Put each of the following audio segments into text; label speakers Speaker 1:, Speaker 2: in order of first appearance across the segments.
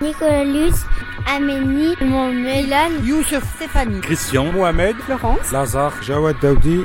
Speaker 1: Nicolas Lutz, Amélie, Mohamed,
Speaker 2: Youssef, Stéphanie,
Speaker 3: Christian, Mohamed,
Speaker 4: Florence,
Speaker 3: Lazare, Jawad Daoudi.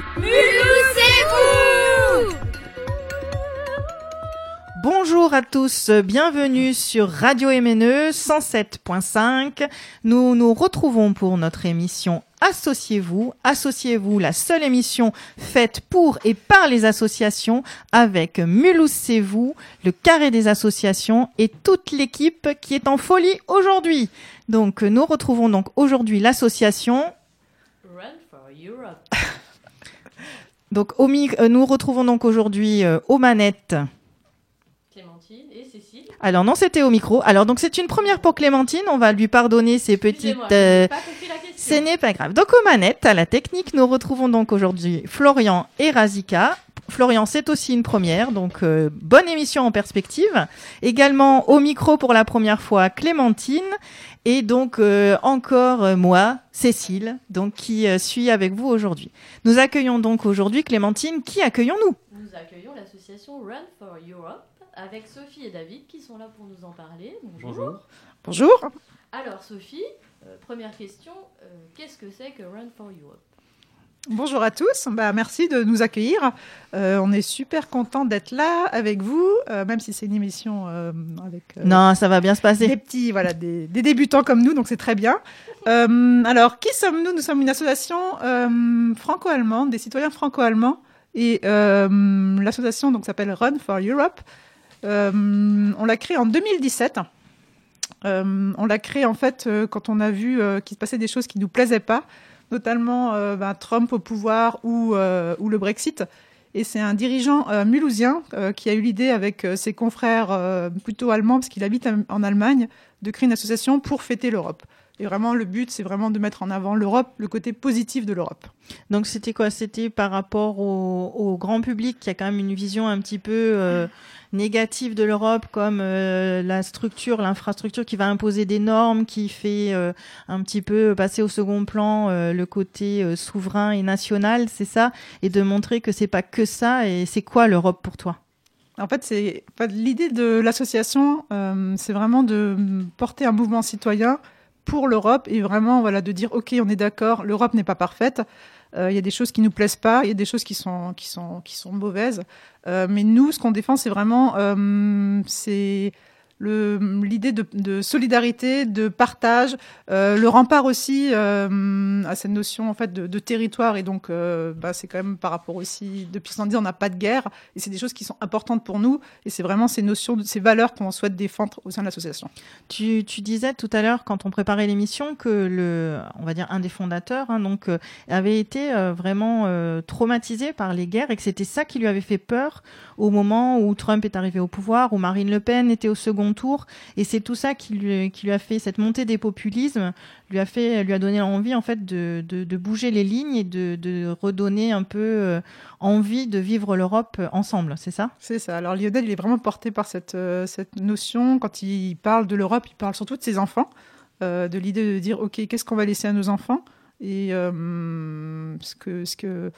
Speaker 4: Bonjour à tous, bienvenue sur Radio MNE 107.5. Nous nous retrouvons pour notre émission Associez-vous. Associez-vous, la seule émission faite pour et par les associations avec Mulhouse C'est vous, le carré des associations et toute l'équipe qui est en folie aujourd'hui. Donc nous retrouvons donc aujourd'hui l'association
Speaker 5: Run for Europe.
Speaker 4: Donc au euh, nous retrouvons donc aujourd'hui euh, aux manettes. Alors non, c'était au micro. Alors donc c'est une première pour Clémentine. On va lui pardonner ses petites. Euh, Ce n'est pas grave. Donc aux manettes, à la technique, nous retrouvons donc aujourd'hui Florian et Razika. Florian, c'est aussi une première, donc euh, bonne émission en perspective. Également au micro pour la première fois Clémentine et donc euh, encore euh, moi, Cécile, donc qui euh, suis avec vous aujourd'hui. Nous accueillons donc aujourd'hui Clémentine. Qui accueillons-nous?
Speaker 5: Nous accueillons l'association Run for Europe avec Sophie et David qui sont là pour nous en parler. Bonjour.
Speaker 4: Bonjour.
Speaker 5: Alors Sophie, euh, première question, euh, qu'est-ce que c'est que Run for Europe?
Speaker 6: Bonjour à tous, bah, merci de nous accueillir. Euh, on est super content d'être là avec vous, euh, même si c'est une émission euh, avec euh,
Speaker 4: Non, ça va bien se passer.
Speaker 6: des petits, voilà, des, des débutants comme nous, donc c'est très bien. Euh, alors, qui sommes-nous? Nous sommes une association euh, franco-allemande, des citoyens franco-allemands, et euh, l'association donc s'appelle Run for Europe. Euh, on l'a créée en 2017. Euh, on l'a créée en fait euh, quand on a vu qu'il se passait des choses qui nous plaisaient pas, notamment ben, Trump au pouvoir ou, le Brexit. Et c'est un dirigeant euh, mulhousien qui a eu l'idée avec ses confrères plutôt allemands, parce qu'il habite en Allemagne, de créer une association pour fêter l'Europe. Et vraiment, le but, c'est vraiment de mettre en avant l'Europe, le côté positif de l'Europe.
Speaker 4: Donc c'était quoi? C'était par rapport au, au grand public qui a quand même une vision un petit peu euh, négative de l'Europe, comme euh, la structure, l'infrastructure qui va imposer des normes, qui fait euh, un petit peu passer au second plan le côté souverain et national, c'est ça? Et de montrer que c'est pas que ça. Et c'est quoi l'Europe pour toi?
Speaker 6: En fait, c'est l'idée de l'association, euh, c'est vraiment de porter un mouvement citoyen pour l'Europe et vraiment voilà de dire ok, on est d'accord, l'Europe n'est pas parfaite. Euh, Il y a des choses qui nous plaisent pas, il y a des choses qui sont qui sont qui sont mauvaises. Euh, mais nous, ce qu'on défend, c'est vraiment euh, c'est l'idée de, solidarité, de partage, euh, le rempart aussi euh, à cette notion en fait de, territoire. Et donc euh, bah, c'est quand même par rapport aussi depuis 110 on n'a pas de guerre. Et c'est des choses qui sont importantes pour nous. Et c'est vraiment ces notions, ces valeurs qu'on souhaite défendre au sein de l'association.
Speaker 4: Tu, disais tout à l'heure, quand on préparait l'émission, que le, on va dire un des fondateurs, hein, donc, avait été vraiment traumatisé par les guerres et que c'était ça qui lui avait fait peur au moment où Trump est arrivé au pouvoir, où Marine Le Pen était au second tour, et c'est tout ça qui lui, a fait cette montée des populismes, lui a fait, lui a donné envie en fait de, bouger les lignes et de, redonner un peu euh, envie de vivre l'Europe ensemble, c'est ça?
Speaker 6: C'est ça. Alors Lionel, il est vraiment porté par cette, euh, cette notion. Quand il parle de l'Europe, il parle surtout de ses enfants, euh, de l'idée de dire, OK, qu'est-ce qu'on va laisser à nos enfants? Et ce, que,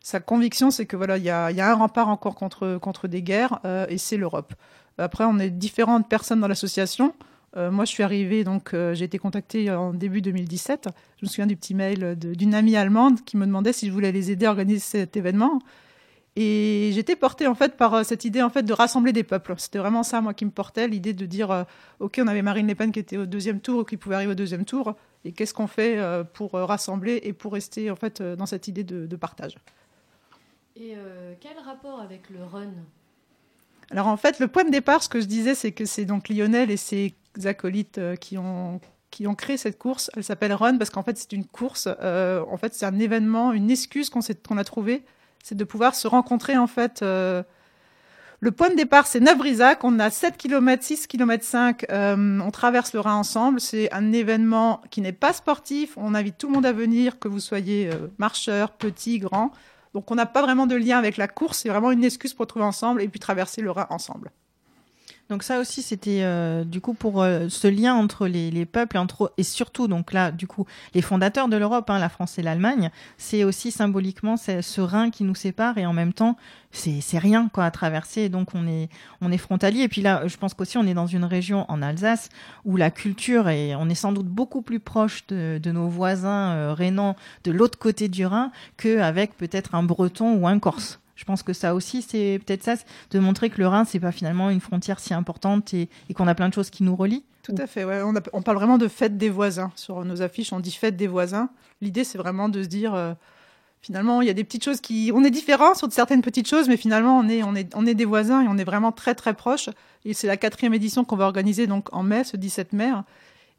Speaker 6: sa conviction, c'est que voilà, il y a, un rempart encore contre, des guerres, et c'est l'Europe. Après, on est différentes personnes dans l'association. Euh, moi, je suis arrivée, donc euh, j'ai été contactée en début 2017. Je me souviens du petit mail d'une amie allemande qui me demandait si je voulais les aider à organiser cet événement. Et j'étais portée en fait par euh, cette idée en fait de rassembler des peuples. C'était vraiment ça moi qui me portait l'idée de dire ok on avait Marine Le Pen qui était au deuxième tour ou qui pouvait arriver au deuxième tour et qu'est-ce qu'on fait pour rassembler et pour rester en fait dans cette idée de, partage?
Speaker 5: Et quel rapport avec le Run?
Speaker 6: Alors en fait le point de départ ce que je disais c'est que c'est donc Lionel et ses acolytes euh, qui ont qui ont créé cette course. Elle s'appelle Run parce qu'en fait c'est une course. euh, en fait c'est un événement, une excuse qu'on a trouvé, c'est de pouvoir se rencontrer en fait. euh, le point de départ, c'est Neuf-Brisac. On a 7 km, 6 km 5. euh, on traverse le Rhin ensemble. C'est un événement qui n'est pas sportif. On invite tout le monde à venir, que vous soyez marcheur, petit, grand. Donc, on n'a pas vraiment de lien avec la course. C'est vraiment une excuse pour trouver ensemble et puis traverser le Rhin ensemble.
Speaker 4: Donc ça aussi, c'était euh, du coup pour euh, ce lien entre les, les, peuples et, surtout, donc là, du coup, les fondateurs de l'Europe, hein, la France et l'Allemagne, c'est aussi symboliquement ce Rhin qui nous sépare et en même temps, c'est rien quoi à traverser. Donc on est, on est frontalier. Et puis là, je pense qu'aussi on est dans une région en Alsace où la culture est, on est sans doute beaucoup plus proche de, nos voisins euh, rénans de l'autre côté du Rhin qu'avec peut-être un breton ou un corse. Je pense que ça aussi, c'est peut-être ça, de montrer que le Rhin, c'est pas finalement une frontière si importante et, qu'on a plein de choses qui nous relient.
Speaker 6: Tout à fait, on, parle vraiment de fête des voisins. Sur nos affiches, on dit fête des voisins. L'idée, c'est vraiment de se dire, euh, finalement, il y a des petites choses qui... On est différents sur certaines petites choses, mais finalement, on est, on est, on est des voisins et on est vraiment très, très proches. Et c'est la quatrième édition qu'on va organiser donc en mai, ce 17 mai.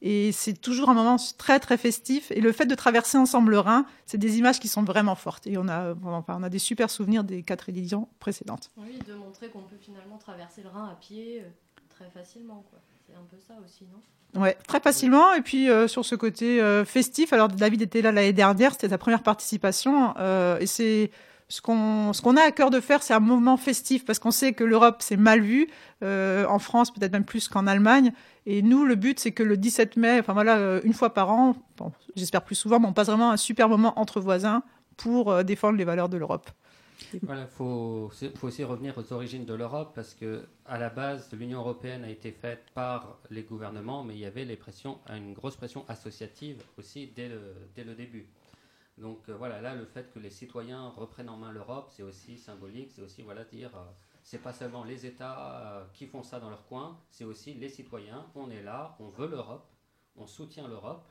Speaker 6: Et c'est toujours un moment très très festif. Et le fait de traverser ensemble le Rhin, c'est des images qui sont vraiment fortes. Et on a, enfin, on a des super souvenirs des quatre éditions précédentes.
Speaker 5: Oui, de montrer qu'on peut finalement traverser le Rhin à pied euh, très facilement. C'est un peu ça aussi, non?
Speaker 6: Ouais, très facilement. Et puis euh, sur ce côté euh, festif, alors David était là l'année dernière, c'était sa première participation. et c'est ce qu'on a à cœur de faire, c'est un mouvement festif parce qu'on sait que l'Europe c'est mal vu euh, en France, peut-être même plus qu'en Allemagne. Et nous, le but c'est que le 17 mai, enfin voilà, euh, une fois par an, bon, j'espère plus souvent, mais on passe vraiment un super moment entre voisins pour euh, défendre les valeurs de l'Europe.
Speaker 2: Voilà, faut, faut aussi revenir aux origines de l'Europe parce que à la base, l'Union européenne a été faite par les gouvernements, mais il y avait les pressions, une grosse pression associative aussi dès le, dès le début. Donc euh, voilà, là, le fait que les citoyens reprennent en main l'Europe, c'est aussi symbolique, c'est aussi, voilà, dire, euh, c'est pas seulement les États euh, qui font ça dans leur coin, c'est aussi les citoyens, on est là, on veut l'Europe, on soutient l'Europe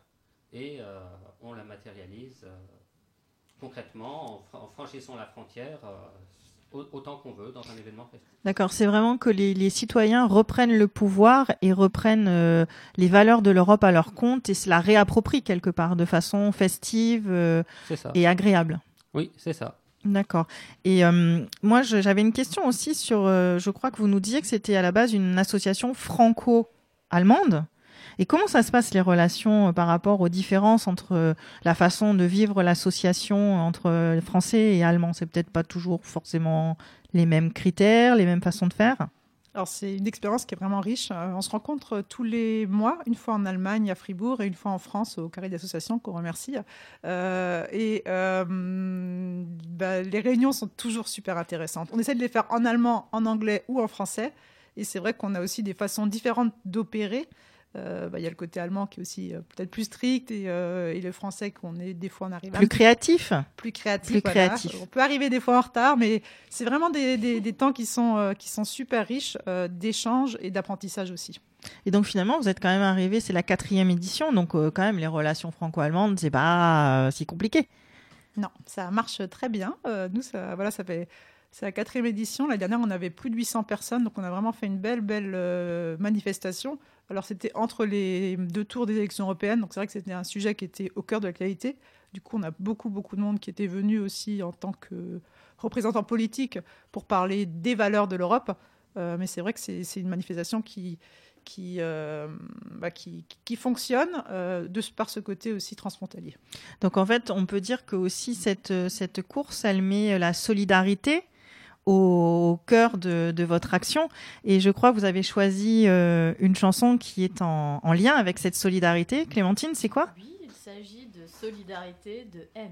Speaker 2: et on la matérialise concrètement en, franchissant la frontière autant qu'on veut dans un événement festif.
Speaker 4: D'accord, c'est vraiment que les, citoyens reprennent le pouvoir et reprennent euh, les valeurs de l'Europe à leur compte et se la réapproprient quelque part de façon festive euh, et agréable.
Speaker 2: Oui, c'est ça.
Speaker 4: D'accord. Et euh, moi, j'avais une question aussi sur, je crois que vous nous disiez que c'était à la base une association franco-allemande. Et comment ça se passe les relations euh, par rapport aux différences entre euh, la façon de vivre l'association entre euh, français et allemand C'est peut-être pas toujours forcément les mêmes critères, les mêmes façons de faire?
Speaker 6: Alors c'est une expérience qui est vraiment riche. On se rencontre tous les mois, une fois en Allemagne à Fribourg et une fois en France au Carré d'association qu'on remercie. et bah, les réunions sont toujours super intéressantes. On essaie de les faire en allemand, en anglais ou en français. Et c'est vrai qu'on a aussi des façons différentes d'opérer. Euh, bah, il y a le côté allemand qui est aussi euh, peut-être plus strict et, euh, et, le français qu'on est des fois on arrive
Speaker 4: plus créatif?
Speaker 6: Plus créatif, plus créatif. on peut arriver des fois en retard mais c'est vraiment des, des, des, temps qui sont qui sont super riches d'échanges et d'apprentissage aussi.
Speaker 4: Et donc finalement vous êtes quand même arrivé c'est la quatrième édition donc quand même les relations franco-allemandes c'est pas si compliqué.
Speaker 6: Non ça marche très bien. Nous ça voilà ça fait c'est la quatrième édition. La dernière, on avait plus de 800 personnes, donc on a vraiment fait une belle, belle manifestation. Alors c'était entre les deux tours des élections européennes, donc c'est vrai que c'était un sujet qui était au cœur de l'actualité. Du coup, on a beaucoup, beaucoup de monde qui était venu aussi en tant que représentant politique pour parler des valeurs de l'Europe. Euh, mais c'est vrai que c'est une manifestation qui, qui, euh, bah, qui, qui, fonctionne euh, de, par ce côté aussi transfrontalier.
Speaker 4: Donc en fait, on peut dire que aussi cette, cette course, elle met la solidarité au cœur de, votre action. Et je crois que vous avez choisi euh, une chanson qui est en, en, lien avec cette solidarité. Clémentine, c'est quoi?
Speaker 5: Oui, il s'agit de Solidarité de M.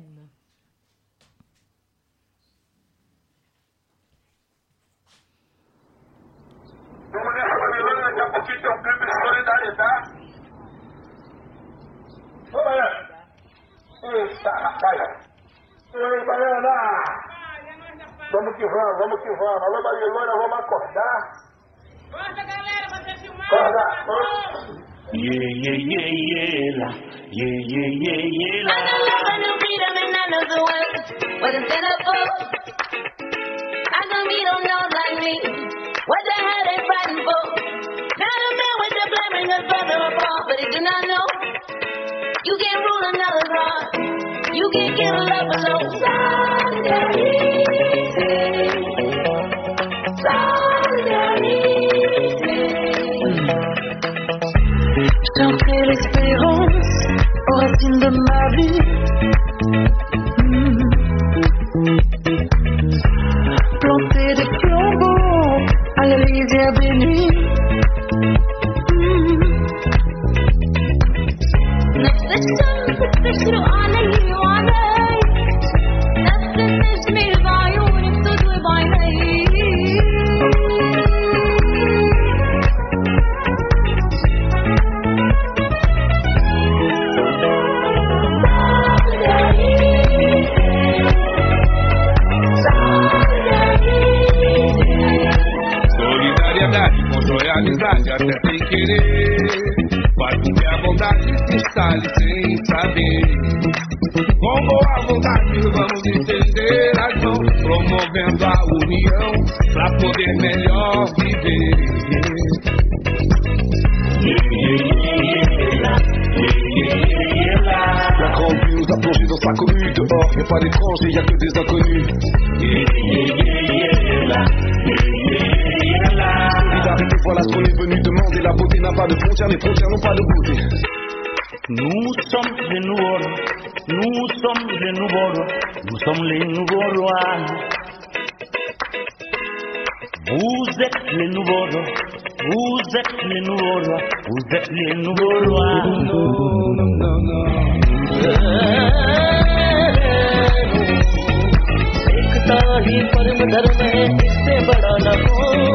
Speaker 7: Vamos vamos, vamos que vamos. Alô, Babilônia, vamos acordar.
Speaker 8: Bota, galera, você filmar.
Speaker 7: Acorda.
Speaker 8: Yeah, yeah, yeah, yeah, la. Yeah, yeah, yeah, yeah, la.
Speaker 9: I don't love a new freedom and none of the words. What is it for? I don't don't know like me. What the hell they fighting for? Not a man with the blaming us brother apart, but he do not know. You can't rule another's heart. You can't give a love alone. Solidarity.
Speaker 10: Chanter l'espérance aux racines de ma vie. Planter des flambeaux à la lisière des nuits.
Speaker 9: تشرق علي وعلي نفس النجمة بعيونك تضوي بعيني
Speaker 11: Solidariedade constrói amizade até sem querer. Faz com que a vontade se instale vontade vamos estender as mãos, promovendo a união pra poder melhor viver.
Speaker 12: La grande nous a plongé dans sa commune Dehors, y'a pas d'étrangers, y'a que des inconnus Solidarité, voilà ce qu'on est venu demander La beauté n'a pas de frontières, les frontières n'ont pas de beauté
Speaker 8: Nous sommes les nouveaux rois. Nous sommes les nouveaux rois. Nous sommes les nouveaux rois. Vous êtes les nouveaux rois. Vous êtes les nouveaux rois. Vous êtes les nouveaux rois.
Speaker 10: एकता ही परम धर्म है इससे बड़ा न हो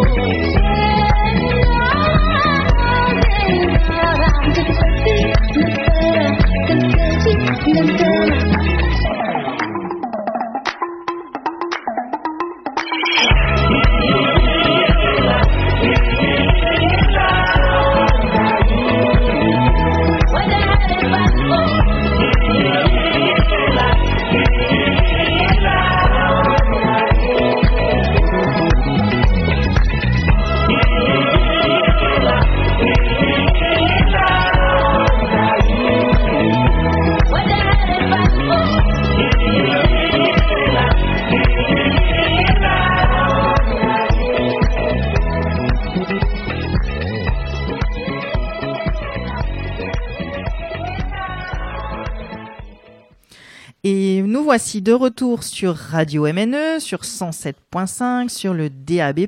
Speaker 4: voici de retour sur Radio MNE, sur 107.5, sur le DAB+,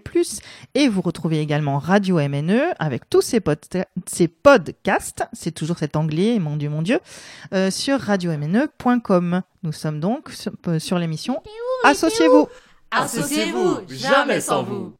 Speaker 4: et vous retrouvez également Radio MNE avec tous ces podcasts, c'est toujours cet anglais, mon Dieu, mon Dieu, euh, sur radiomne.com. Nous sommes donc sur, euh, sur l'émission Associez-vous.
Speaker 5: Associez-vous, jamais sans vous.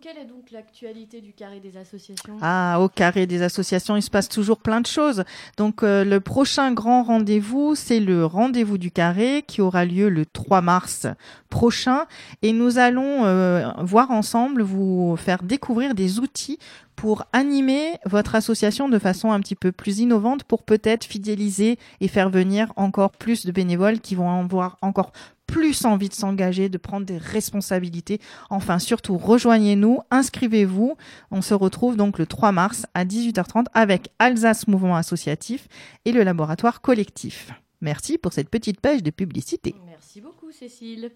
Speaker 5: Quelle est donc l'actualité du carré des associations?
Speaker 4: Ah, au carré des associations, il se passe toujours plein de choses. Donc, euh, le prochain grand rendez-vous, c'est le rendez-vous du carré qui aura lieu le 3 mars prochain. Et nous allons euh, voir ensemble, vous faire découvrir des outils pour animer votre association de façon un petit peu plus innovante pour peut-être fidéliser et faire venir encore plus de bénévoles qui vont avoir encore plus envie de s'engager, de prendre des responsabilités. Enfin, surtout, rejoignez-nous, inscrivez-vous. On se retrouve donc le 3 mars à 18h30 avec Alsace Mouvement Associatif et le laboratoire collectif. Merci pour cette petite page de publicité.
Speaker 5: Merci beaucoup, Cécile.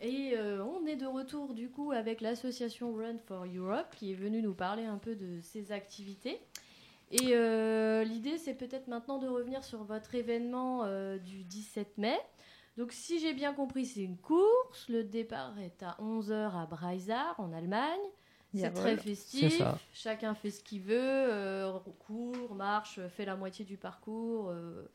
Speaker 5: Et euh, on est de retour du coup avec l'association Run for Europe qui est venue nous parler un peu de ses activités. Et euh, l'idée, c'est peut-être maintenant de revenir sur votre événement euh, du 17 mai. Donc, si j'ai bien compris, c'est une course. Le départ est à 11h à Breisach, en Allemagne. C'est très festif. Chacun fait ce qu'il veut. euh, court, marche, fait la moitié du parcours euh,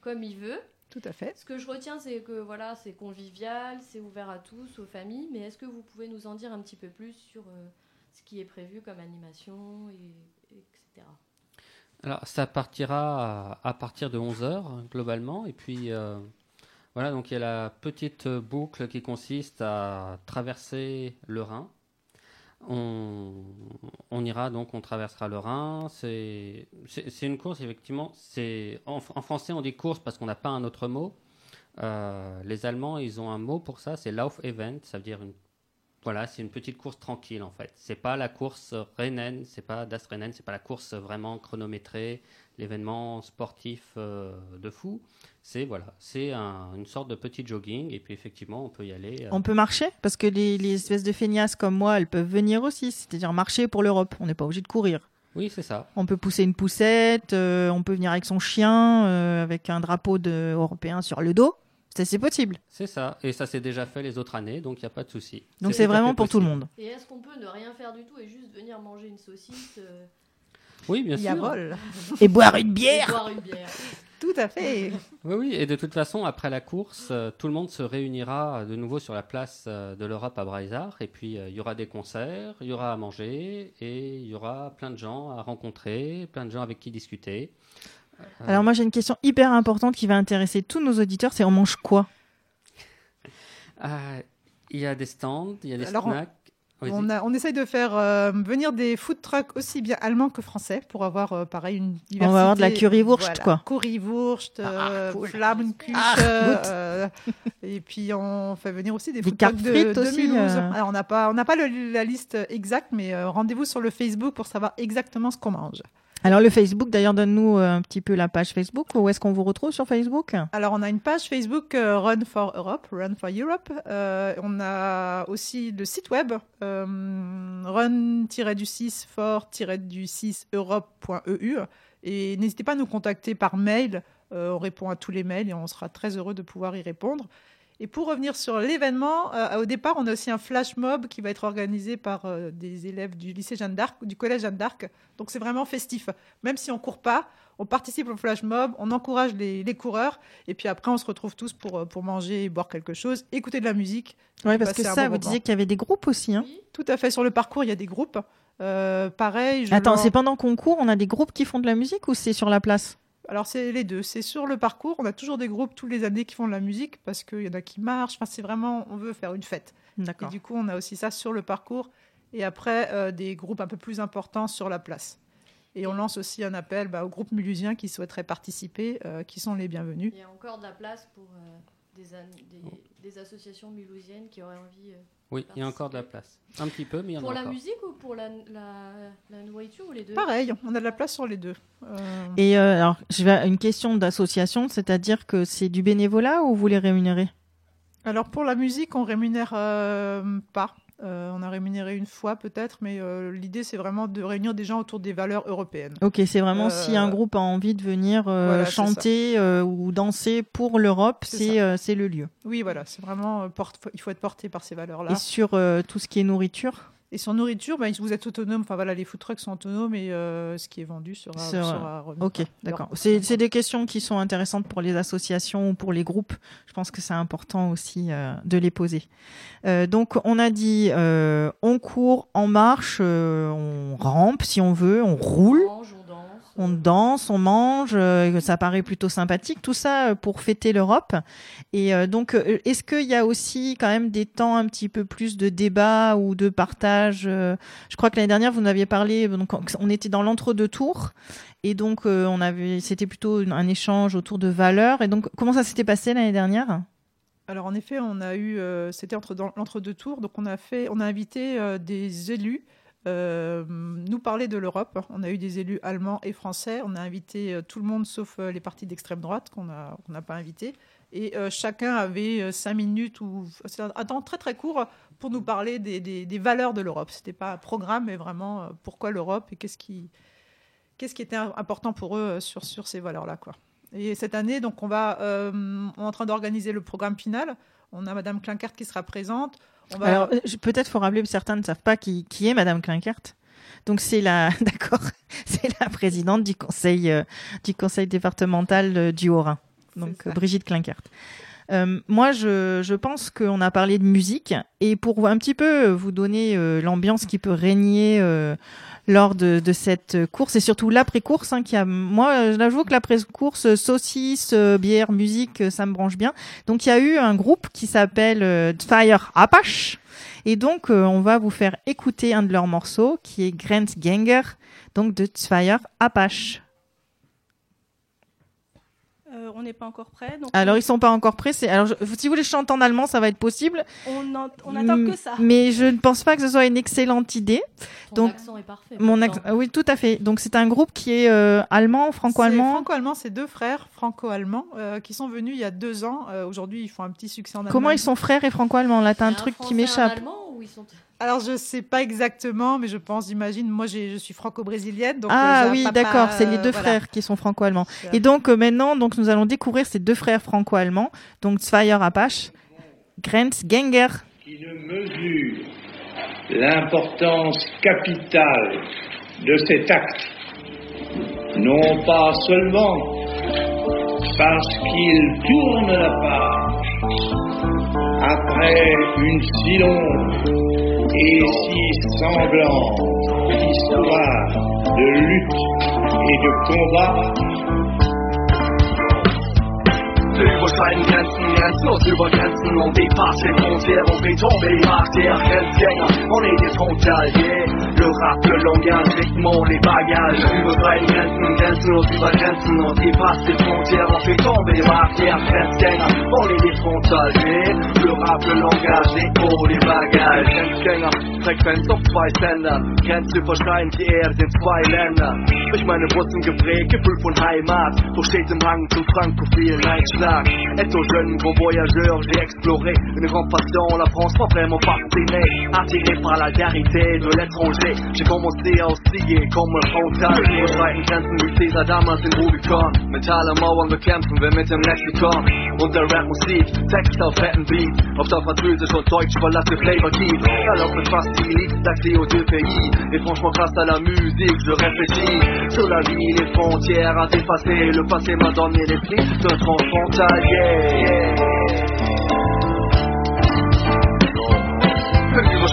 Speaker 5: comme il veut.
Speaker 6: Tout à fait.
Speaker 5: Ce que je retiens, c'est que voilà, c'est convivial, c'est ouvert à tous, aux familles. Mais est-ce que vous pouvez nous en dire un petit peu plus sur euh, ce qui est prévu comme animation, et, etc.
Speaker 2: Alors, ça partira à, à partir de 11h, globalement. Et puis, euh, voilà, donc il y a la petite boucle qui consiste à traverser le Rhin. On, ira donc, on traversera le Rhin. C'est une course, effectivement. En, en français, on dit course parce qu'on n'a pas un autre mot. Euh, les Allemands, ils ont un mot pour ça, c'est Lauf Event. Ça veut dire une voilà, c'est une petite course tranquille en fait. C'est pas la course Rennen, c'est pas Das Rennen, c'est pas la course vraiment chronométrée, l'événement sportif euh, de fou. C'est voilà, c'est un- une sorte de petit jogging et puis effectivement on peut y aller. euh,
Speaker 4: On peut marcher parce que les, les espèces de feignasses comme moi, elles peuvent venir aussi, c'est-à-dire marcher pour l'Europe. On n'est pas obligé de courir.
Speaker 2: Oui, c'est ça.
Speaker 4: On peut pousser une poussette, euh, on peut venir avec son chien, euh, avec un drapeau de, européen sur le dos. Ça, c'est possible.
Speaker 2: C'est ça. Et ça s'est déjà fait les autres années, donc il n'y a pas de souci.
Speaker 4: Donc c'est vraiment pour tout le
Speaker 2: possible.
Speaker 4: monde.
Speaker 5: Et est-ce qu'on peut ne rien faire du tout et juste venir manger une saucisse euh,
Speaker 2: Oui, bien sûr.
Speaker 4: Et boire une bière.
Speaker 5: et boire une bière
Speaker 6: Tout à fait.
Speaker 2: Oui, oui, et de toute façon, après la course, euh, tout le monde se réunira de nouveau sur la place euh, de l'Europe à Braisard, et puis euh, il y aura des concerts, il y aura à manger, et il y aura plein de gens à rencontrer, plein de gens avec qui discuter. Euh,
Speaker 4: Alors moi j'ai une question hyper importante qui va intéresser tous nos auditeurs, c'est on mange quoi?
Speaker 2: Euh, il y a des stands, il y a des
Speaker 6: Alors, on-
Speaker 2: snacks.
Speaker 6: On, a- on essaye de faire euh, venir des food trucks aussi bien allemands que français pour avoir euh, pareil une diversité.
Speaker 4: On va avoir de la currywurst,
Speaker 6: Voilà,
Speaker 4: quoi.
Speaker 6: Currywurst, euh,
Speaker 4: cool.
Speaker 6: Flammkuchen,
Speaker 4: Ah,
Speaker 6: euh, et puis on fait venir aussi des,
Speaker 4: Des
Speaker 6: food trucks de, de
Speaker 4: aussi,
Speaker 6: Mulhouse.
Speaker 4: euh.
Speaker 6: Alors on n'a pas on n'a pas le- la liste exacte, mais euh, rendez-vous sur le Facebook pour savoir exactement ce qu'on mange.
Speaker 4: Alors le Facebook, d'ailleurs, donne-nous euh, un petit peu la page Facebook. Où est-ce qu'on vous retrouve sur Facebook?
Speaker 6: Alors, on a une page Facebook euh, Run for Europe, Run for Europe. Euh, on a aussi le site web euh, run-du-6 for-du-6 europe.eu. Et n'hésitez pas à nous contacter par mail. On répond à tous les mails et on sera très heureux de pouvoir y répondre. Et pour revenir sur l'événement, euh, au départ, on a aussi un flash mob qui va être organisé par euh, des élèves du lycée Jeanne d'Arc, du collège Jeanne d'Arc. Donc c'est vraiment festif. Même si on court pas, on participe au flash mob, on encourage les, les coureurs, et puis après on se retrouve tous pour, euh, pour manger et boire quelque chose, écouter de la musique.
Speaker 4: Oui, parce que ça,
Speaker 6: bon
Speaker 4: vous disiez qu'il y avait des groupes aussi. Hein
Speaker 6: Tout à fait. Sur le parcours, il y a des groupes. Euh, pareil. je
Speaker 4: Attends, c'est pendant qu'on court, on a des groupes qui font de la musique ou c'est sur la place?
Speaker 6: Alors c'est les deux. C'est sur le parcours. On a toujours des groupes tous les années qui font de la musique parce qu'il y en a qui marchent. Enfin, c'est vraiment, on veut faire une fête. Et du coup, on a aussi ça sur le parcours. Et après, euh, des groupes un peu plus importants sur la place. Et on lance aussi un appel bah, aux groupes mulhusiens qui souhaiteraient participer, euh, qui sont les bienvenus.
Speaker 5: Il y a encore de la place pour euh, des, an- des, des associations mulhousiennes qui auraient envie. euh,
Speaker 2: Oui, il y a encore de la place. Un petit peu, mais il y en
Speaker 5: pour
Speaker 2: a
Speaker 5: la
Speaker 2: encore.
Speaker 5: musique ou pour la, la, la nourriture ou les deux?
Speaker 6: Pareil, on a de la place sur les deux. Euh,
Speaker 4: Et euh, alors, je vais à une question d'association, c'est-à-dire que c'est du bénévolat ou vous les rémunérez?
Speaker 6: Alors pour la musique, on rémunère euh, pas. Euh, on a rémunéré une fois peut-être, mais euh, l'idée c'est vraiment de réunir des gens autour des valeurs européennes.
Speaker 4: Ok, c'est vraiment
Speaker 6: Euh,
Speaker 4: si un groupe a envie de venir euh,
Speaker 6: voilà,
Speaker 4: chanter euh, ou danser pour l'Europe,
Speaker 6: C'est
Speaker 4: euh, le lieu.
Speaker 6: Oui, voilà, c'est vraiment euh, porte- il faut être porté par ces valeurs-là.
Speaker 4: Et sur euh, tout ce qui est nourriture?
Speaker 6: Et sur nourriture, bah, vous êtes autonome. Enfin voilà, les food trucks sont autonomes et euh, ce qui est vendu sera, sera remis
Speaker 4: Ok, d'accord. C'est des questions qui sont intéressantes pour les associations ou pour les groupes. Je pense que c'est important aussi euh, de les poser. Euh, donc, on a dit, euh, on court, on marche, euh, on rampe si on veut, on roule.
Speaker 5: On mange, on danse.
Speaker 4: On mange, euh, ça paraît plutôt sympathique, tout ça euh, pour fêter l'Europe. Et euh, donc, est-ce qu'il y a aussi quand même des temps un petit peu plus de débat ou de partage Je crois que l'année dernière, vous nous aviez parlé, donc on était dans l'entre-deux tours, et donc on avait, c'était plutôt un échange autour de valeurs. Et donc, comment ça s'était passé l'année dernière?
Speaker 6: Alors en effet, on a eu, c'était entre l'entre-deux tours, donc on a fait, on a invité des élus euh, nous parler de l'Europe. On a eu des élus allemands et français. On a invité euh, tout le monde sauf euh, les partis d'extrême droite qu'on n'a pas invité. Et chacun avait cinq minutes ou un temps très très court pour nous parler des, valeurs de l'Europe. C'était pas un programme, mais vraiment pourquoi l'Europe et qu'est-ce qui était important pour eux sur ces valeurs-là. Et cette année, donc, on on est en train d'organiser le programme final. On a Madame Clinkert qui sera présente. On va...
Speaker 4: Alors, euh, peut-être faut rappeler, certains ne savent pas qui, qui est Madame Klinkert. Donc c'est la, d'accord, c'est la présidente du conseil, euh, du conseil départemental euh, du Haut-Rhin. Donc Brigitte Klinkert. Euh, moi, je, je pense qu'on a parlé de musique et pour un petit peu euh, vous donner euh, l'ambiance qui peut régner euh, lors de, de cette course et surtout l'après-course, hein, qui a, moi, j'avoue que l'après-course, euh, saucisse, bière, musique, ça me branche bien. Donc il y a eu un groupe qui s'appelle Fire Apache et donc euh, on va vous faire écouter un de leurs morceaux qui est Grenzgänger, donc de Fire Apache.
Speaker 13: Euh, on n'est pas encore prêt. Donc
Speaker 4: Alors ils sont pas encore prêts. C'est alors je- si vous voulez chanter en allemand, ça va être possible.
Speaker 13: on, en- on attend
Speaker 4: Mm,
Speaker 13: que ça.
Speaker 4: Mais je ne pense pas que ce soit une excellente idée.
Speaker 5: Ton
Speaker 4: Donc
Speaker 5: accent est parfait.
Speaker 4: mon accent, ah oui, tout à fait. Donc c'est un groupe qui est euh, allemand, franco-allemand.
Speaker 6: franco-allemand, c'est deux frères franco-allemands euh, qui sont venus il y a deux ans. Euh, Aujourd'hui, ils font un petit succès en Allemagne.
Speaker 4: Comment ils sont frères et franco-allemands? Là, t'as un
Speaker 5: a
Speaker 4: truc qui
Speaker 5: un
Speaker 4: m'échappe.
Speaker 5: Allemand ou ils sont
Speaker 6: Alors, je sais pas exactement, mais je pense, j'imagine. Moi, je suis franco-brésilienne. donc,
Speaker 4: Ah
Speaker 6: euh,
Speaker 4: oui, d'accord, c'est les deux
Speaker 6: euh, voilà.
Speaker 4: frères qui sont franco-allemands. Et donc euh, maintenant, donc nous allons découvrir ces deux frères franco-allemands, donc Zweier Apache, Grenzgänger.
Speaker 14: qui ne mesure l'importance capitale de cet acte, non pas seulement parce qu'il tourne la page. Après une si longue et si sanglante histoire de lutte et de combat,
Speaker 15: überschreiten Grenzen, grenzenlos über Grenzen On dépasse les frontières, on fait tomber les barrières Grenzgänger, on est des frontaliers Le rap, le langage, rythmement les bagages. Überschreiten Grenzen, grenzenlos über Grenzen On dépasse les frontières, on fait tomber les barrières Grenzgänger, on est des Le rap, le langage, rythmement les bagages. Grenzgänger, Frequenz auf zwei Sendern Grenze überschreiten die Erde in zwei Ländern Durch meine Wurzeln geprägt, Gefühl von Heimat. Wo steht im Hang zum francophilen Einschlag Étant jeune, gros voyageur, j'ai exploré une grande passion, la France pas vraiment fasciné Attiré par la vérité de l'étranger J'ai commencé à comme damals in Rubicon Mauern bekämpfen wir mit dem Und Rap-Musik, Text auf fetten Beat Auf der Französisch und Deutsch verlasse Keep aux deux pays. Et franchement grâce à la musique je réfléchis. La les frontières à dépasser. Le passé m'a donné l'esprit d'un transfrontalier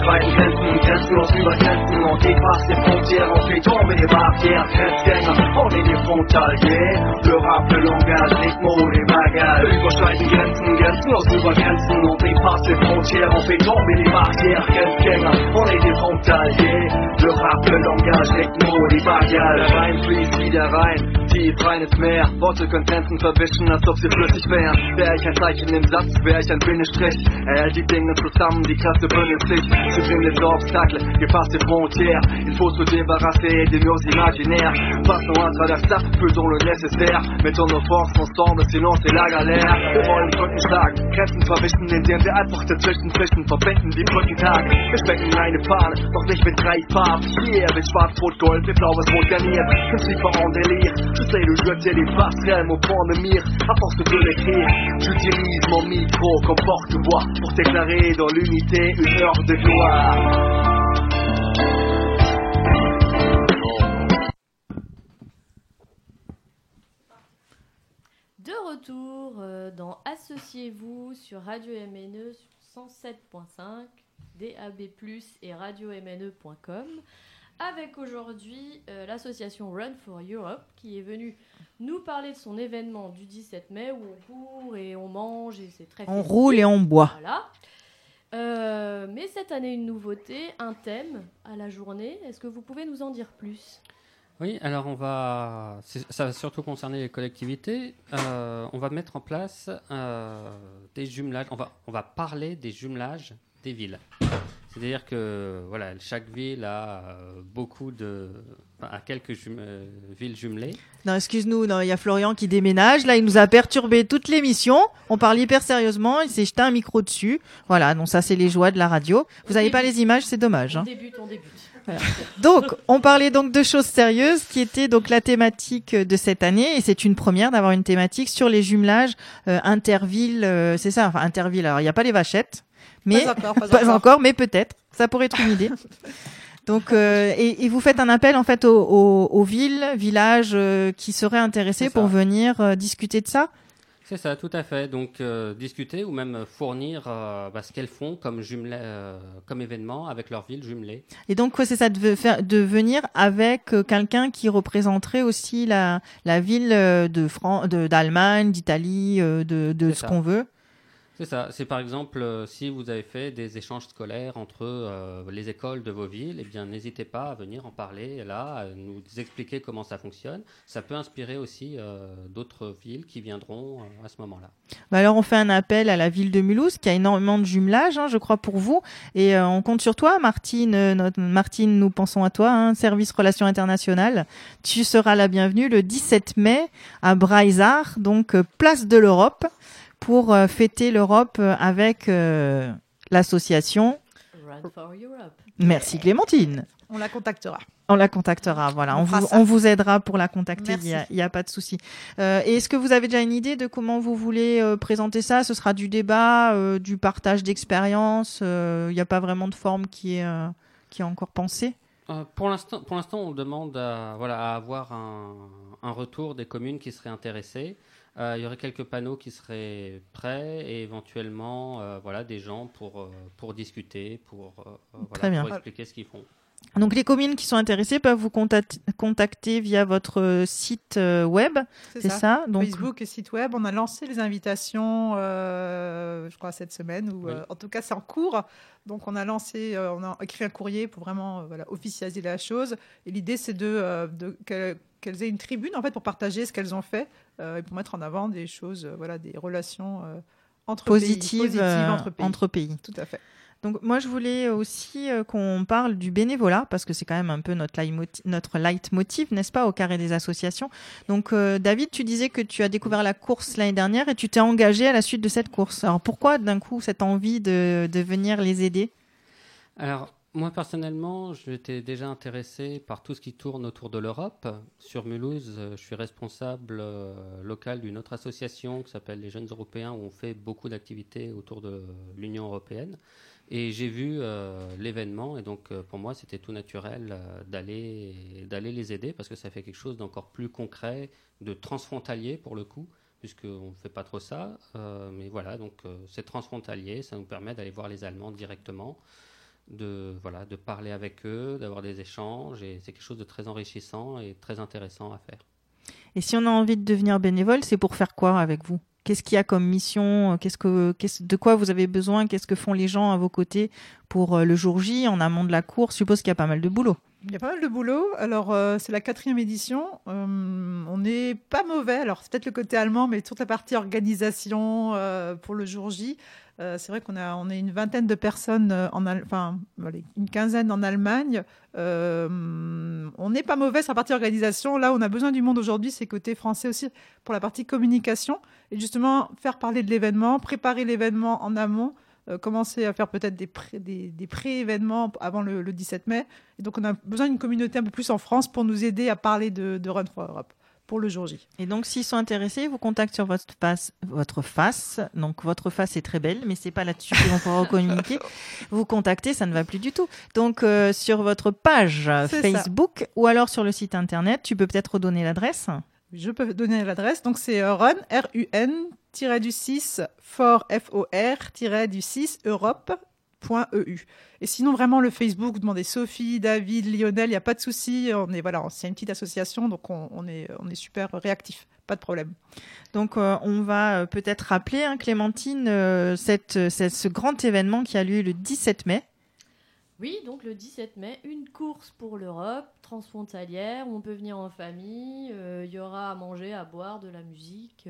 Speaker 15: Überschreiten Grenzen, grenzenlos über Grenzen On dépasse les frontières, on fait tomber les barrières Grenzgänger, on est des frontaliers Le rap, le langage, les mots, les bagages Überschreiten Grenzen, grenzenlos über Grenzen On dépasse les frontières, on fait tomber les barrières Grenzgänger, on est des frontaliers Le rap, le langage, mots, les bagages Rein. Fließt wieder rein, tief reines Meer. Worte Grenzen verwischen, als ob sie flüssig wären. Wär ich ein Zeichen im Satz, wär ich ein Bindestrich Er hält die Dinge zusammen, die Kräfte bündeln sich. Supprime les obstacles, dépasse les frontières Il débarrasser des murs imaginaires Passons à travers ça, faisons le nécessaire Mettons nos forces ensemble, sinon c'est la galère Wir wollen Brücken schlagen, Grenzen verwischen Indem wir einfach dazwischen fischen, verbinden die Brückentagen Wir specken eine Fahne, doch nicht mit drei Farben. Hier mit schwarz, rot, gold, mit blaues Rot garniert. Prinzip en délire, j'essaie de jeter les passerelles Mon point de mire, à force de l'écrire J'utilise mon micro comme porte-voix Pour déclarer dans l'unité une heure de gloire.
Speaker 5: De retour Associez-vous sur Radio MNE sur 107.5, DAB+, et radio-mne.com avec aujourd'hui euh, l'association Run for Europe qui est venue nous parler de son événement du 17 mai où on court et on mange et c'est très
Speaker 4: On
Speaker 5: festif.
Speaker 4: roule et on boit.
Speaker 5: Voilà. Euh, mais cette année, une nouveauté, un thème à la journée. Est-ce que vous pouvez nous en dire plus?
Speaker 2: Oui, alors on va, ça va surtout concerner les collectivités. Euh, on va mettre en place euh, des jumelages. On va, on va parler des jumelages des villes. C'est-à-dire que voilà, chaque ville a euh, beaucoup de, enfin, a quelques jum- euh, villes jumelées.
Speaker 4: Non, excuse-nous, non, il y a Florian qui déménage. Là, il nous a perturbé toute l'émission. On parle hyper sérieusement. Il s'est jeté un micro dessus. Voilà, donc ça, c'est les joies de la radio. Vous n'avez pas les images, c'est dommage.
Speaker 5: On
Speaker 4: hein.
Speaker 5: débute, on débute.
Speaker 4: Voilà. Donc, on parlait donc de choses sérieuses, qui était donc la thématique de cette année, et c'est une première d'avoir une thématique sur les jumelages euh, intervilles. euh, c'est ça, enfin intervilles. Alors, il n'y a pas les vachettes, mais
Speaker 6: Pas encore, pas encore.
Speaker 4: encore, mais peut-être. Ça pourrait être une idée. Donc, euh, et, et vous faites un appel en fait aux, aux- aux villes, villages euh, qui seraient intéressés pour venir euh, discuter de ça?
Speaker 2: C'est ça, tout à fait. Donc euh, discuter ou même fournir euh, bah, ce qu'elles font comme jumelé, euh, comme événement avec leur ville jumelée.
Speaker 4: Et donc, quoi, c'est ça de, faire, de venir avec euh, quelqu'un qui représenterait aussi la, la ville de Fran- de- d'Allemagne, d'Italie, euh, de, de ce qu'on veut?
Speaker 2: C'est ça. C'est par exemple euh, si vous avez fait des échanges scolaires entre euh, les écoles de vos villes, eh bien n'hésitez pas à venir en parler là, à nous expliquer comment ça fonctionne. Ça peut inspirer aussi euh, d'autres villes qui viendront à ce moment-là.
Speaker 4: Bah alors, on fait un appel à la ville de Mulhouse, qui a énormément de jumelages, hein, je crois, pour vous. Et on compte sur toi, Martine. notre, Martine, nous pensons à toi, hein, service relations internationales. Tu seras la bienvenue le 17 mai à Braizard, donc place de l'Europe, pour euh, fêter l'Europe euh, avec euh, l'association.
Speaker 5: Run for Europe.
Speaker 4: Merci Clémentine.
Speaker 6: On la contactera.
Speaker 4: On la contactera, voilà.
Speaker 6: On
Speaker 4: vous,
Speaker 6: ça.
Speaker 4: on vous aidera pour la contacter, il n'y a, pas de souci. Euh, et est-ce que vous avez déjà une idée de comment vous voulez euh, présenter ça? Ce sera du débat, euh, du partage d'expérience euh, Il n'y a pas vraiment de forme qui est, euh, qui est encore pensée?
Speaker 2: Euh, pour l'instant, pour l'instant, on demande à, voilà, à avoir un, un retour des communes qui seraient intéressées. Euh, il y aurait quelques panneaux qui seraient prêts et éventuellement euh, voilà, des gens pour, euh, pour discuter, pour, euh, voilà,
Speaker 4: Très bien.
Speaker 2: pour expliquer ce qu'ils font.
Speaker 4: Donc les communes qui sont intéressées peuvent vous contact- contacter via votre site web, c'est ça, Donc
Speaker 6: Facebook et site web. On a lancé les invitations, euh, je crois, cette semaine, ou euh, en tout cas, c'est en cours. Donc, on a lancé, euh, on a écrit un courrier pour vraiment euh, voilà, officialiser la chose. Et l'idée, c'est de, euh, de- qu'elles aient une tribune, en fait, pour partager ce qu'elles ont fait euh, et pour mettre en avant des choses, euh, voilà, des relations euh, entre
Speaker 4: positives,
Speaker 6: pays, positives entre pays.
Speaker 4: pays.
Speaker 6: Tout à fait.
Speaker 4: Donc moi je voulais aussi euh, qu'on parle du bénévolat parce que c'est quand même un peu notre leitmotiv, notre leitmotiv n'est-ce pas, au carré des associations. Donc euh, David, tu disais que tu as découvert la course l'année dernière et tu t'es engagé à la suite de cette course. Alors pourquoi d'un coup cette envie de, de venir les aider?
Speaker 2: Alors, moi personnellement, j'étais déjà intéressé par tout ce qui tourne autour de l'Europe. Sur Mulhouse, euh, je suis responsable euh, local d'une autre association qui s'appelle les Jeunes Européens où on fait beaucoup d'activités autour de l'Union européenne. Et j'ai vu euh, l'événement et donc pour moi c'était tout naturel d'aller d'aller les aider parce que ça fait quelque chose d'encore plus concret, de transfrontalier pour le coup, puisqu'on ne fait pas trop ça. Mais voilà, donc c'est transfrontalier, ça nous permet d'aller voir les Allemands directement de voilà de parler avec eux, d'avoir des échanges et c'est quelque chose de très enrichissant et très intéressant à faire.
Speaker 4: Et si on a envie de devenir bénévole, c'est pour faire quoi avec vous? Qu'est-ce qu'il y a comme mission? Qu'est-ce que, qu'est-ce- de quoi vous avez besoin? Qu'est-ce que font les gens à vos côtés pour euh, le jour J, en amont de la course? Je suppose qu'il y a pas mal de boulot.
Speaker 6: Il y a pas mal de boulot. Alors, euh, c'est la quatrième édition. Euh, on n'est pas mauvais. Alors, c'est peut-être le côté allemand, mais toute la partie organisation euh, pour le jour J. c'est vrai qu'on a, on est une vingtaine de personnes, enfin, une quinzaine en Allemagne. On n'est pas mauvais sur la partie organisation. Là, on a besoin du monde aujourd'hui, c'est côté français aussi, pour la partie communication. Et justement, faire parler de l'événement, préparer l'événement en amont, euh, commencer à faire peut-être des, pré- des, des pré-événements avant le, le 17 mai. Et donc, on a besoin d'une communauté un peu plus en France pour nous aider à parler de, de Run for Europe pour le jour J.
Speaker 4: Et donc, s'ils sont intéressés, vous contactent sur votre face. Votre face. Donc, votre face est très belle, mais c'est pas là-dessus que l'on pourra communiquer. Vous contactez, ça ne va plus du tout. Donc, euh, sur votre page Facebook ou alors sur le site internet, tu peux peut-être redonner l'adresse.
Speaker 6: Je peux donner l'adresse. Donc, c'est euh, run, R-U-N, du 6, for, F-O-R, du 6, Europe.eu. Et sinon, vraiment, le Facebook, demandez Sophie, David, Lionel, il n'y a pas de souci. On est, voilà, c'est une petite association, donc on, est, on est super réactif. Pas de problème.
Speaker 4: Donc, euh, on va euh, peut-être rappeler, hein, Clémentine, euh, cette, ce grand événement qui a lieu le 17 mai.
Speaker 5: Oui, donc le 17 mai, une course pour l'Europe transfrontalière on peut venir en famille. Il y aura à manger, à boire, de la musique.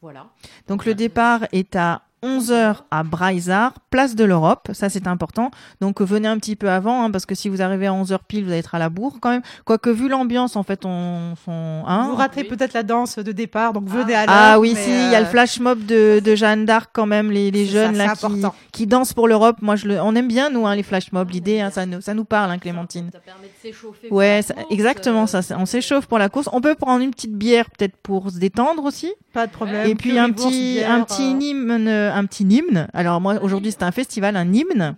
Speaker 5: Voilà.
Speaker 4: Donc le départ est à 11h à Braizard, place de l'Europe, ça c'est important. Donc euh, venez un petit peu avant, hein, parce que si vous arrivez à 11h pile, vous allez être à la bourre quand même. Quoique vu l'ambiance, en fait, on... on hein,
Speaker 6: vous raterez peut-être la danse de départ, donc venez à l'heure.
Speaker 4: Ah oui, si, il y a le
Speaker 6: euh,
Speaker 4: flash mob de, de Jeanne d'Arc quand même, les, jeunes
Speaker 6: ça,
Speaker 4: là qui,
Speaker 6: important.
Speaker 4: qui dansent pour l'Europe. Moi, je le, on aime bien nous hein, les flash mobs. L'idée, hein, ça, nous, ça nous parle, hein, Clémentine.
Speaker 5: Ça permet de s'échauffer. pour
Speaker 4: Ouais,
Speaker 5: la
Speaker 4: ça-
Speaker 5: course,
Speaker 4: exactement
Speaker 5: euh,
Speaker 4: ça. On s'échauffe pour la course. On peut prendre une petite bière peut-être pour se détendre aussi.
Speaker 6: Pas de problème.
Speaker 4: Et puis un petit,
Speaker 6: bière,
Speaker 4: un petit
Speaker 6: euh,
Speaker 4: hymne, un petit hymne. Alors moi aujourd'hui c'est un festival, un hymne.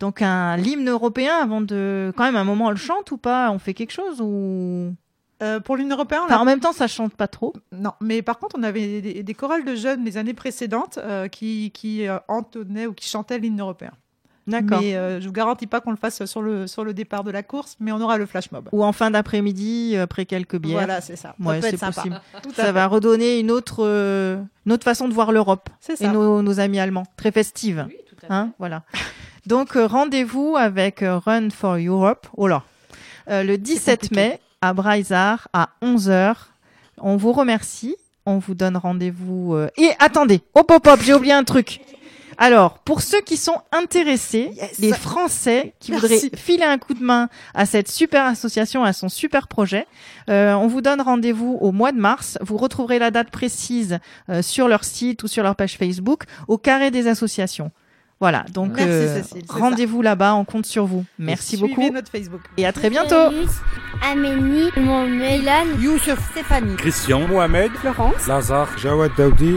Speaker 4: Donc un l'hymne européen avant de, quand même un moment on le chante ou pas? On fait quelque chose ou?
Speaker 6: Euh, pour l'Union européenne, on
Speaker 4: Enfin,
Speaker 6: a-
Speaker 4: en même temps ça chante pas trop.
Speaker 6: Non, mais par contre, on avait des, des chorales de jeunes les années précédentes euh, qui, qui euh, entonnaient ou qui chantaient l'hymne européen.
Speaker 4: D'accord.
Speaker 6: Mais euh, je vous garantis pas qu'on le fasse sur le, sur le départ de la course, mais on aura le flash mob.
Speaker 4: Ou en fin d'après-midi après quelques bières.
Speaker 6: Voilà, c'est ça. Ça
Speaker 4: Ouais,
Speaker 6: peut être sympa.
Speaker 4: possible.
Speaker 6: Tout à
Speaker 4: Ça
Speaker 6: fait.
Speaker 4: va redonner une autre, euh, une autre façon de voir l'Europe
Speaker 6: C'est
Speaker 4: et
Speaker 6: ça.
Speaker 4: nos, nos amis allemands, très festive. Hein, voilà. Donc euh, rendez-vous avec euh, Run for Europe. Oh là. Euh, le 17 mai à Braizard à 11h. On vous remercie. On vous donne rendez-vous. euh, Et attendez, hop hop hop, j'ai oublié un truc. Alors, pour ceux qui sont intéressés, les Français qui
Speaker 6: Merci.
Speaker 4: voudraient filer un coup de main à cette super association, à son super projet, euh, on vous donne rendez-vous au mois de mars. Vous retrouverez la date précise euh, sur leur site ou sur leur page Facebook au carré des associations. Voilà, donc euh, rendez-vous là-bas, on compte sur vous. Merci beaucoup
Speaker 6: notre Facebook.
Speaker 4: et à très bientôt.
Speaker 1: Alice, Amélie, mon Mélan,
Speaker 3: Youssef,
Speaker 16: Stéphanie,
Speaker 3: Christian, Mohamed,
Speaker 16: Florence,
Speaker 3: Lazare, Jawad Daoudi.